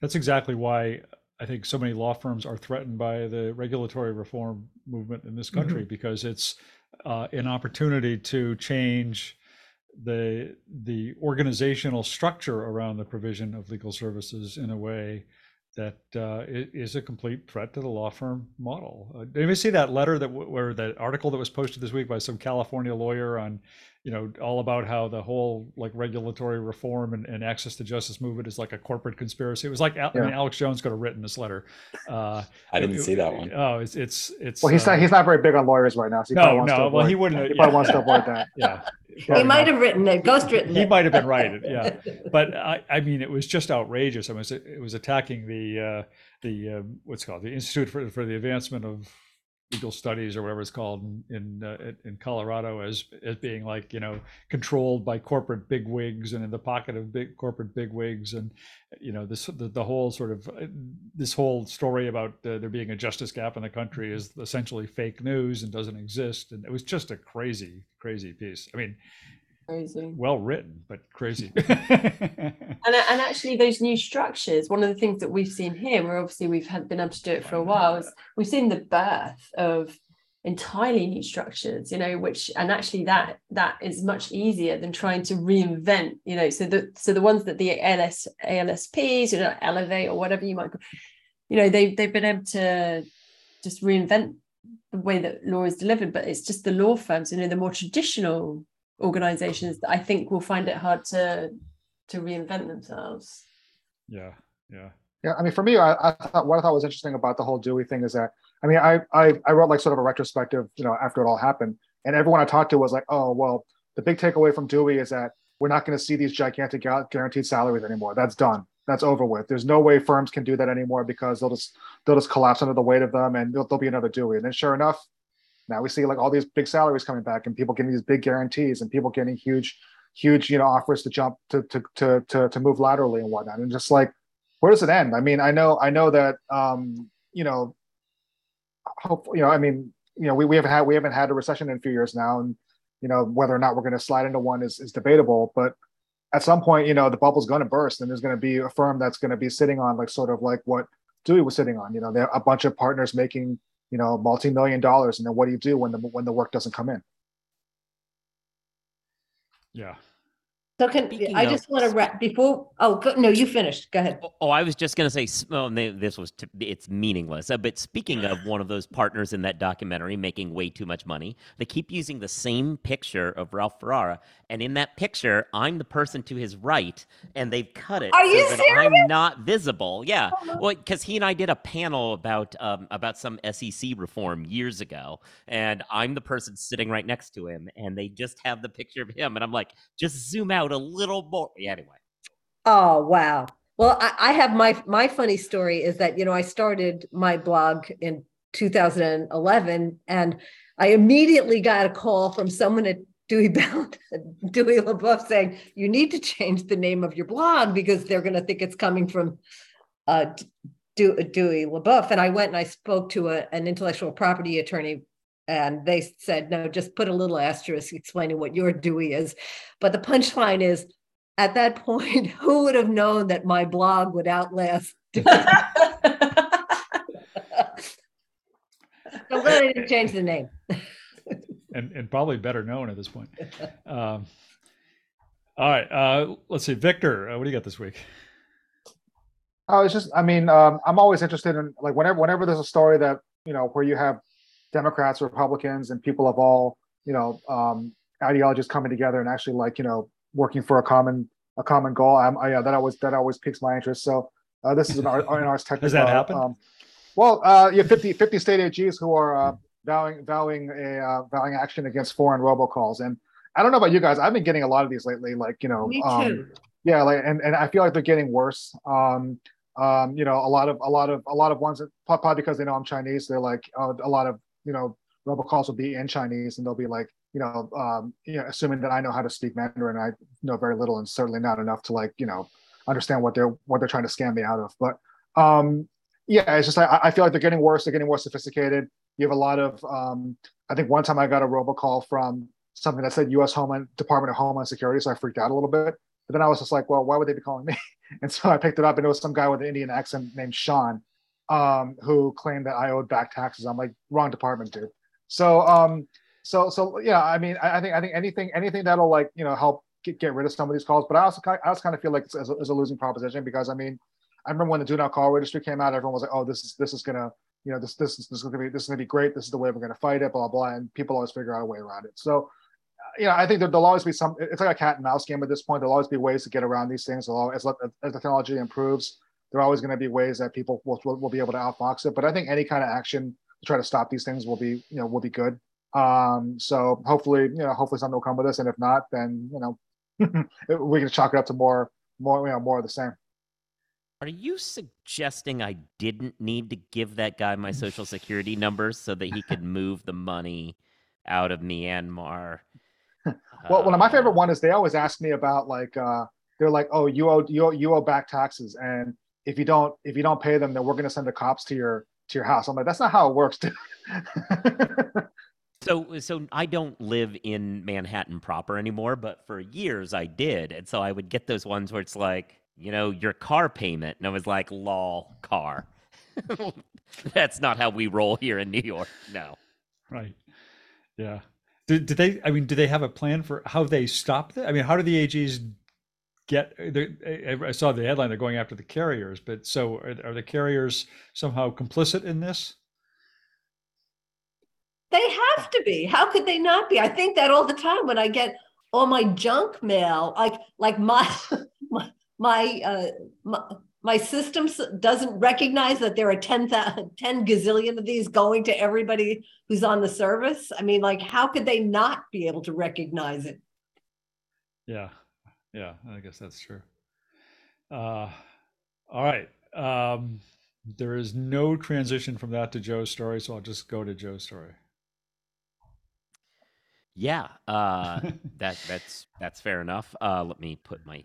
That's exactly why I think so many law firms are threatened by the regulatory reform movement in this country mm-hmm. because it's uh, an opportunity to change the the organizational structure around the provision of legal services in a way that uh, is a complete threat to the law firm model. Uh, did you see that letter that where that article that was posted this week by some California lawyer on you know all about how the whole like regulatory reform and, and access to justice movement is like a corporate conspiracy. It was like yeah. I mean, alex jones could have written this letter. Uh, i didn't it, see that one. Oh, it's it's it's well he's uh, not he's not very big on lawyers right now so no no well he wouldn't he probably wants to avoid that. Yeah. He might have written it ghost written he might have been right yeah. But i i mean it was just outrageous. I mean it was attacking the uh the uh, what's called? The institute for, for the advancement of legal studies or whatever it's called in in, uh, in Colorado as as being like you know controlled by corporate bigwigs and in the pocket of big corporate bigwigs and you know this the, the whole sort of uh, this whole story about uh, there being a justice gap in the country is essentially fake news and doesn't exist and it was just a crazy crazy piece. I mean crazy. Well written, but crazy. and and actually, those new structures. One of the things that we've seen here, where obviously we've had been able to do it for a while, is we've seen the birth of entirely new structures. You know, which and actually that that is much easier than trying to reinvent. You know, so the so the ones that the ALS ALSPs, you know, Elevate or whatever you might, you know, they they've been able to just reinvent the way that law is delivered but it's just the law firms you know the more traditional organizations that I think will find it hard to to reinvent themselves. Yeah, yeah. Yeah, I mean, for me, I, I thought what I thought was interesting about the whole Dewey thing is that I mean, I, I I wrote like sort of a retrospective, you know, after it all happened, and everyone I talked to was like, oh, well, the big takeaway from Dewey is that we're not going to see these gigantic guaranteed salaries anymore. That's done. That's over with. There's no way firms can do that anymore because they'll just they'll just collapse under the weight of them, and there'll, there'll be another Dewey. And then, sure enough, now we see like all these big salaries coming back and people getting these big guarantees and people getting huge, huge, you know, offers to jump to to to to, to move laterally and whatnot. And just like, where does it end? I mean, I know I know that um, you know, hope you know, I mean, you know, we, we haven't had we haven't had a recession in a few years now, and you know, whether or not we're going to slide into one is is debatable, but at some point, you know, the bubble's going to burst, and there's going to be a firm that's going to be sitting on like sort of like what Dewey was sitting on. You know, a bunch of partners making you know, multi-million dollars. And then what do you do when the when the work doesn't come in? Yeah, so can Speaking I just want to wrap before? Oh, go, no, you finished. Go ahead. Oh, oh I was just going to say, oh, this was t- it's meaningless. Uh, but speaking of one of those partners in that documentary making way too much money, they keep using the same picture of Ralph Ferrara, and in that picture, I'm the person to his right, and they've cut it Are so you that serious? I'm not visible. Yeah, oh, well, because he and I did a panel about um, about some SEC reform years ago, and I'm the person sitting right next to him, and they just have the picture of him, and I'm like, just zoom out a little more. Yeah, anyway. Oh wow. Well, I, I have my my funny story is that you know I started my blog in 2011, and I immediately got a call from someone at Dewey Bound, Dewey LeBoeuf saying, you need to change the name of your blog because they're going to think it's coming from uh, Dewey LeBoeuf. And I went and I spoke to a, an intellectual property attorney and they said, no, just put a little asterisk explaining what your Dewey is. But the punchline is at that point, who would have known that my blog would outlast I'm glad I didn't change the name. and, and probably better known at this point. Um, all right. Uh, let's see. Victor, uh, what do you got this week? Oh, it's just, I mean, um, I'm always interested in like whenever, whenever there's a story that, you know, where you have Democrats, Republicans, and people of all you know um, ideologies coming together and actually like you know working for a common a common goal. I'm, I, yeah, that always that always piques my interest. So Uh, this is an, art, an Ars Technica. Does that happen? Um, well, uh, you have 50, 50 state AGs who are uh, vowing vowing a uh, vowing action against foreign robocalls, and I don't know about you guys. I've been getting a lot of these lately. Like you know, Me um, yeah, like and, and I feel like they're getting worse. Um, um, you know, a lot of a lot of a lot of ones that probably because they know I'm Chinese, they're like uh, a lot of you know robocalls will be in Chinese, and they'll be like you know, um, you know, assuming that I know how to speak Mandarin, I know very little, and certainly not enough to like you know understand what they're what they're trying to scam me out of. But um, yeah, it's just I, I feel like they're getting worse. They're getting more sophisticated. You have a lot of um, I think one time I got a robocall from something that said U.S. Homeland Department of Homeland Security, so I freaked out a little bit. But then I was just like, well, why would they be calling me? And so I picked it up, and it was some guy with an Indian accent named Sean, um, who claimed that I owed back taxes. I'm like, wrong department, dude. So, um, so, so yeah. I mean, I, I think, I think anything, anything that'll like, you know, help get, get rid of some of these calls. But I also, I also kind of feel like it's, it's, a, it's a losing proposition because I mean, I remember when the do not call registry came out, everyone was like, oh, this is this is gonna, you know, this this is this is gonna be this is gonna be great. This is the way we're gonna fight it, blah blah. And people always figure out a way around it. So you know, I think that there'll always be some. It's like a cat and mouse game at this point. There'll always be ways to get around these things. Always, as, as technology improves, there are always going to be ways that people will, will, will be able to outfox it. But I think any kind of action to try to stop these things will be, you know, will be good. Um, so hopefully, you know, hopefully something will come with this. And if not, then you know, we can chalk it up to more, more, you know, more of the same. Are you suggesting I didn't need to give that guy my social security number so that he could move the money out of Myanmar? Well, one of my Uh, favorite one is they always ask me about like uh, they're like, oh, you owe you owe, you owe back taxes, and if you don't if you don't pay them, then we're going to send the cops to your to your house. I'm like, that's not how it works, dude. So, so I don't live in Manhattan proper anymore, but for years I did, and so I would get those ones where it's like, you know, your car payment, and I was like, lol, car. That's not how we roll here in New York. No. Right. Yeah. Did, did they? I mean, do they have a plan for how they stop that? I mean, how do the AGs get? they're- I I saw the headline; they're going after the carriers. But so, are, are the carriers somehow complicit in this? They have to be. How could they not be? I think that all the time when I get all my junk mail, like like my my my uh, my, my system doesn't recognize that there are 10, 10 gazillion of these going to everybody who's on the service. I mean, like, how could they not be able to recognize it? Yeah. Yeah. I guess that's true. Uh, all right. Um, there is no transition from that to Joe's story, so I'll just go to Joe's story. Yeah, uh, that that's that's fair enough. Uh, let me put my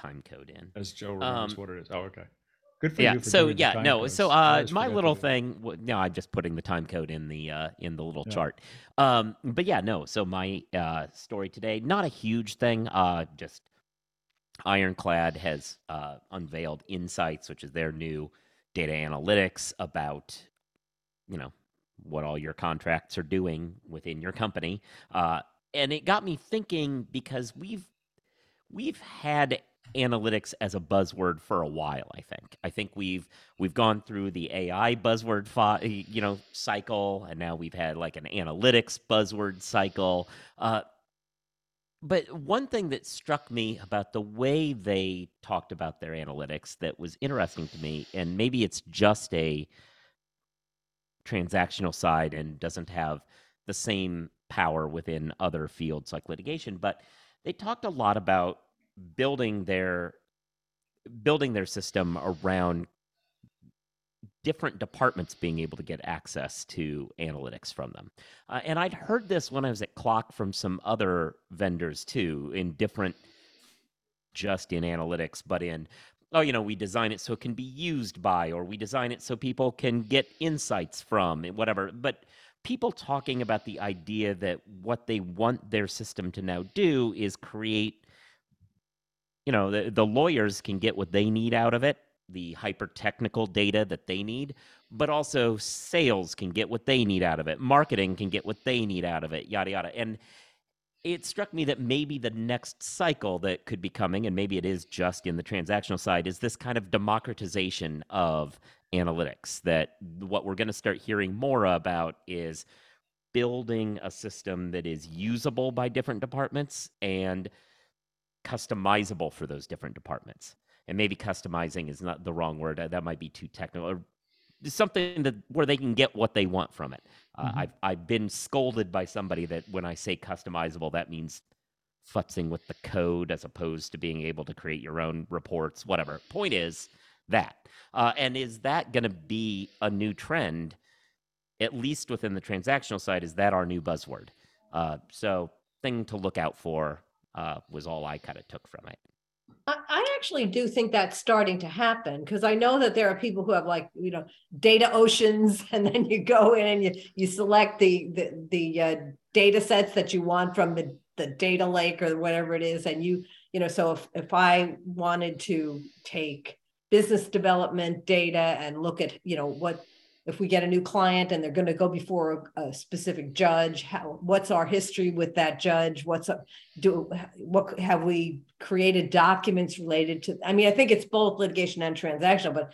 time code in. As Joe remembers Um, what it is. Oh, okay. Good for yeah. you. For So yeah, no. codes. So uh, my little thing. No, I'm just putting the time code in the uh, in the little Yeah. chart. Um, but yeah, no. So my uh, story today, not a huge thing. Uh, just Ironclad has uh, unveiled Insights, which is their new data analytics about, you know, what all your contracts are doing within your company. Uh, and it got me thinking because we've we've had analytics as a buzzword for a while i think. I think we've we've gone through the ai buzzword fi- you know cycle and now we've had like an analytics buzzword cycle. Uh, but one thing that struck me about the way they talked about their analytics that was interesting to me and maybe it's just a transactional side and doesn't have the same power within other fields like litigation but they talked a lot about building their building their system around different departments being able to get access to analytics from them. Uh, and I'd heard this when I was at Clock from some other vendors too, in different, just in analytics, but in, oh, you know, we design it so it can be used by, or we design it so people can get insights from, whatever. But people talking about the idea that what they want their system to now do is create you know the, the lawyers can get what they need out of it the hyper technical data that they need but also sales can get what they need out of it. Marketing can get what they need out of it yada yada. And it struck me that maybe the next cycle that could be coming and maybe it is just in the transactional side is this kind of democratization of analytics that what we're going to start hearing more about is building a system that is usable by different departments and customizable for those different departments. and maybe customizing is not the wrong word. That might be too technical. Or something that where they can get what they want from it. Uh, Mhm. I've I've been scolded by somebody that when I say customizable, that means futzing with the code as opposed to being able to create your own reports. Whatever. Point is that, uh, and is that going to be a new trend? At least within the transactional side, is that our new buzzword? Uh, so thing to look out for uh, was all I kind of took from it. I, actually do think that's starting to happen because I know that there are people who have like you know data oceans, and then you go in and you you select the the the uh, data sets that you want from the the data lake or whatever it is, and you you know so if if I wanted to take business development data and look at you know what if we get a new client and they're going to go before a, a specific judge how what's our history with that judge? What's up do what have we created documents related to i mean i think it's both litigation and transactional but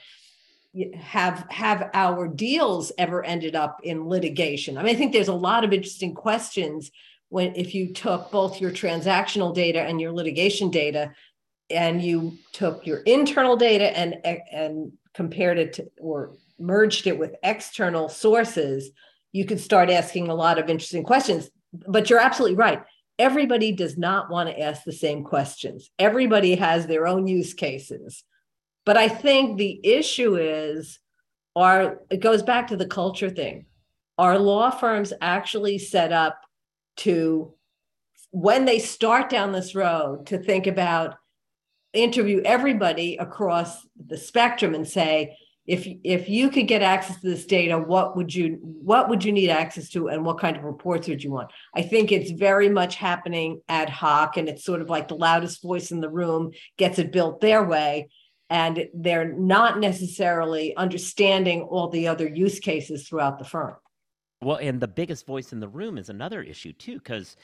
have have our deals ever ended up in litigation? I mean i think there's a lot of interesting questions when if you took both your transactional data and your litigation data and you took your internal data and and compared it to or merged it with external sources you could start asking a lot of interesting questions. But you're absolutely right. Everybody does not want to ask the same questions. Everybody has their own use cases. But i think the issue is are it goes back to the culture thing. Are law firms actually set up to when they start down this road to think about interview everybody across the spectrum and say if if you could get access to this data what would you what would you need access to and what kind of reports would you want? I think it's very much happening ad hoc and it's sort of like the loudest voice in the room gets it built their way and they're not necessarily understanding all the other use cases throughout the firm. Well and the biggest voice in the room is another issue too because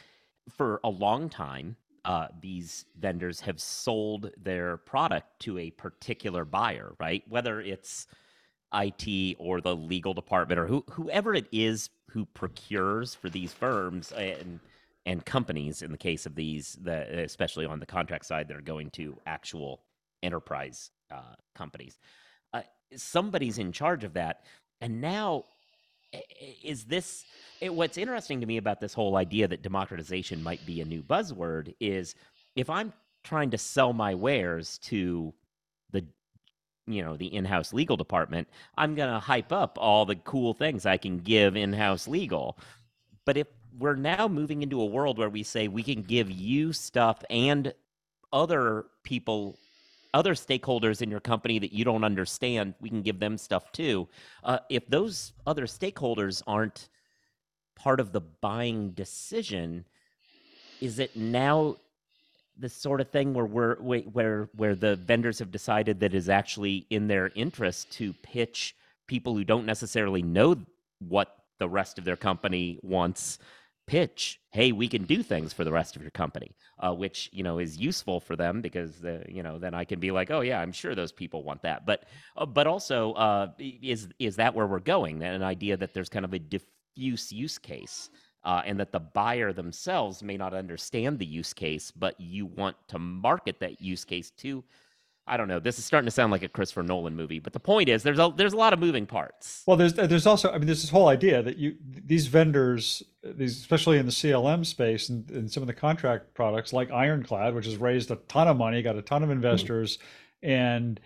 for a long time uh, these vendors have sold their product to a particular buyer, right? Whether it's IT or the legal department or who, whoever it is who procures for these firms and and companies in the case of these, the, especially on the contract side, that are going to actual enterprise uh, companies. Uh, somebody's in charge of that, and now is this it, what's interesting to me about this whole idea that democratization might be a new buzzword is if i'm trying to sell my wares to the you know the in-house legal department i'm going to hype up all the cool things i can give in-house legal. But if we're now moving into a world where we say we can give you stuff and other people other stakeholders in your company that you don't understand, we can give them stuff too. Uh, if those other stakeholders aren't part of the buying decision, is it now the sort of thing where we're where where the vendors have decided that is actually in their interest to pitch people who don't necessarily know what the rest of their company wants pitch hey we can do things for the rest of your company uh, which you know is useful for them because the, you know then i can be like oh yeah i'm sure those people want that. But uh, but also uh, is is that where we're going? An idea that there's kind of a diffuse use case uh, and that the buyer themselves may not understand the use case but you want to market that use case to I don't know. This is starting to sound like a Christopher Nolan movie, but the point is, there's a there's a lot of moving parts. Well, there's there's also I mean, there's this whole idea that you these vendors, these especially in the CLM space and, and some of the contract products like Ironclad, which has raised a ton of money, got a ton of investors, mm-hmm. and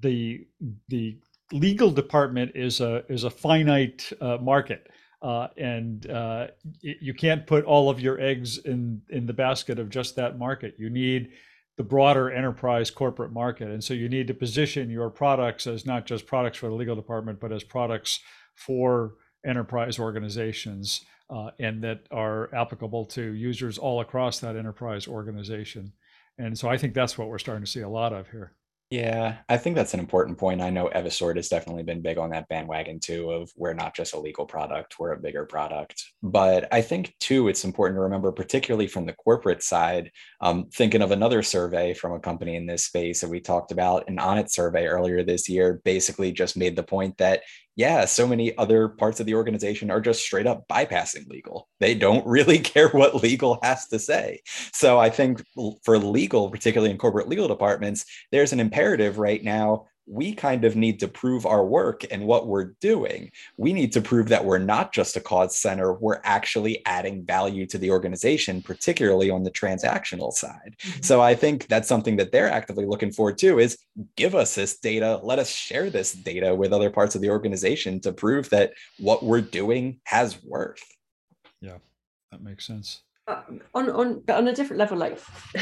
the the legal department is a is a finite uh, market. Uh, and uh, you can't put all of your eggs in in the basket of just that market. You need the broader enterprise corporate market. And so you need to position your products as not just products for the legal department, but as products for enterprise organizations uh, and that are applicable to users all across that enterprise organization. And so I think that's what we're starting to see a lot of here. Yeah, I think that's an important point. I know Evisort has definitely been big on that bandwagon too of we're not just a legal product, we're a bigger product. But I think too, it's important to remember, particularly from the corporate side, um, thinking of another survey from a company in this space that we talked about, an Onit survey earlier this year basically just made the point that yeah, so many other parts of the organization are just straight up bypassing legal. They don't really care what legal has to say. So I think for legal, particularly in corporate legal departments, there's an imperative right now we kind of need to prove our work and what we're doing. We need to prove that we're not just a cause center, we're actually adding value to the organization, particularly on the transactional side. Mm-hmm. So I think that's something that they're actively looking forward to is give us this data, let us share this data with other parts of the organization to prove that what we're doing has worth. Yeah, that makes sense. Uh, on on but on a different level like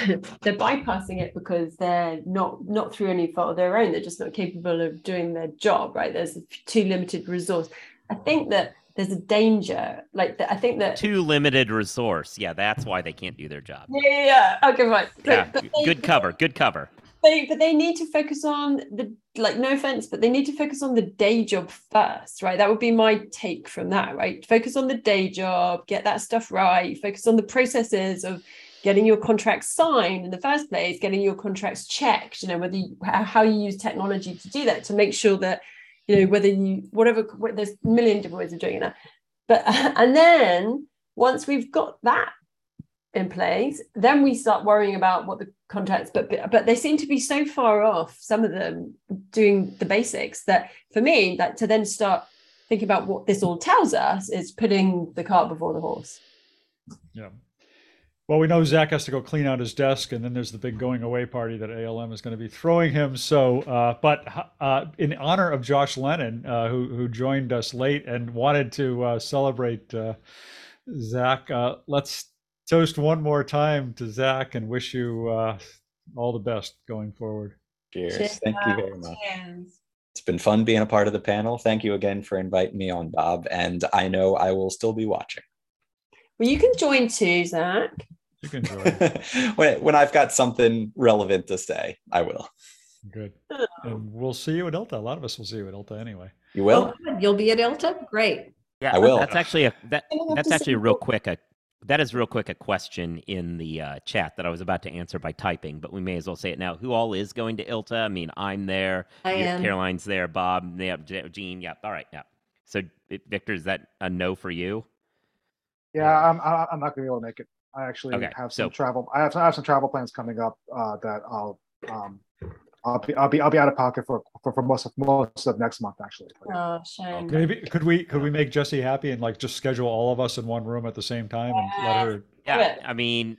they're bypassing it because they're not not through any fault of their own. They're just not capable of doing their job right? There's too limited resource. I think that there's a danger like i think that too limited resource. Yeah that's why they can't do their job. Yeah yeah, yeah. okay right yeah, good cover good cover they but they need to focus on the like no offense but they need to focus on the day job first right? That would be my take from that right? Focus on the day job get that stuff right focus on the processes of getting your contracts signed in the first place getting your contracts checked you know whether you, how you use technology to do that to make sure that you know whether you whatever there's a million different ways of doing that. But and then once we've got that in place then we start worrying about what the contracts but but they seem to be so far off some of them doing the basics that for me that to then start thinking about what this all tells us is putting the cart before the horse. Yeah. Well we know zach has to go clean out his desk and then there's the big going away party that alm is going to be throwing him. So uh, but uh, in honor of josh lennon uh, who, who joined us late and wanted to uh, celebrate uh, zach uh, let's toast one more time to Zach and wish you uh, all the best going forward. Cheers. Cheers. Thank you very much. Cheers. It's been fun being a part of the panel. Thank you again for inviting me on, Bob. And I know I will still be watching. Well, you can join too, Zach. You can join. when, when I've got something relevant to say, I will. Good. And we'll see you at ILTA. A lot of us will see you at ILTA anyway. You will? Oh, You'll be at ILTA. Great. Yeah, I will. That's actually a that, that's actually real quick a that is real quick a question in the uh, chat that I was about to answer by typing, but we may as well say it now. Who all is going to ILTA? I mean, I'm there. I am. Caroline's there. Bob. Yeah. Jean. Yeah. All right. Yeah. So, Victor, is that a no for you? Yeah, I'm. I'm not going to be able to make it. I actually okay, have some so, travel. I have, I have some travel plans coming up uh, that I'll um, I'll be I'll be I'll be out of pocket for for, for most of most of next month actually. Oh, shame. Maybe could we could we make Jesse happy and like just schedule all of us in one room at the same time and let her. Yeah, I mean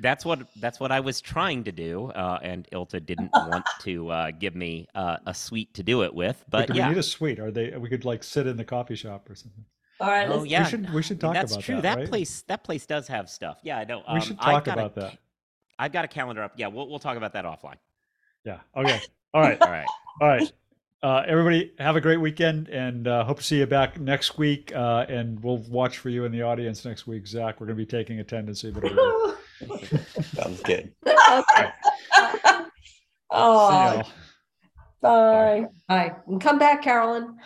that's what that's what I was trying to do, uh, and Ilta didn't want to uh, give me uh, a suite to do it with. But do yeah. we need a suite? Are they? We could like sit in the coffee shop or something. All right. Oh yeah. We should we should talk about that. that's about true. that. That right? place that place does have stuff. Yeah, I know. Um, we should talk about a, that. I've got a calendar up. Yeah, we'll we'll talk about that offline. Yeah. Okay. All right. All right. All right. Uh, everybody, have a great weekend, and uh, hope to see you back next week. Uh, and we'll watch for you in the audience next week, Zach. We're going to be taking attendance. So Sounds good. oh, bye. Bye. And come back, Carolyn.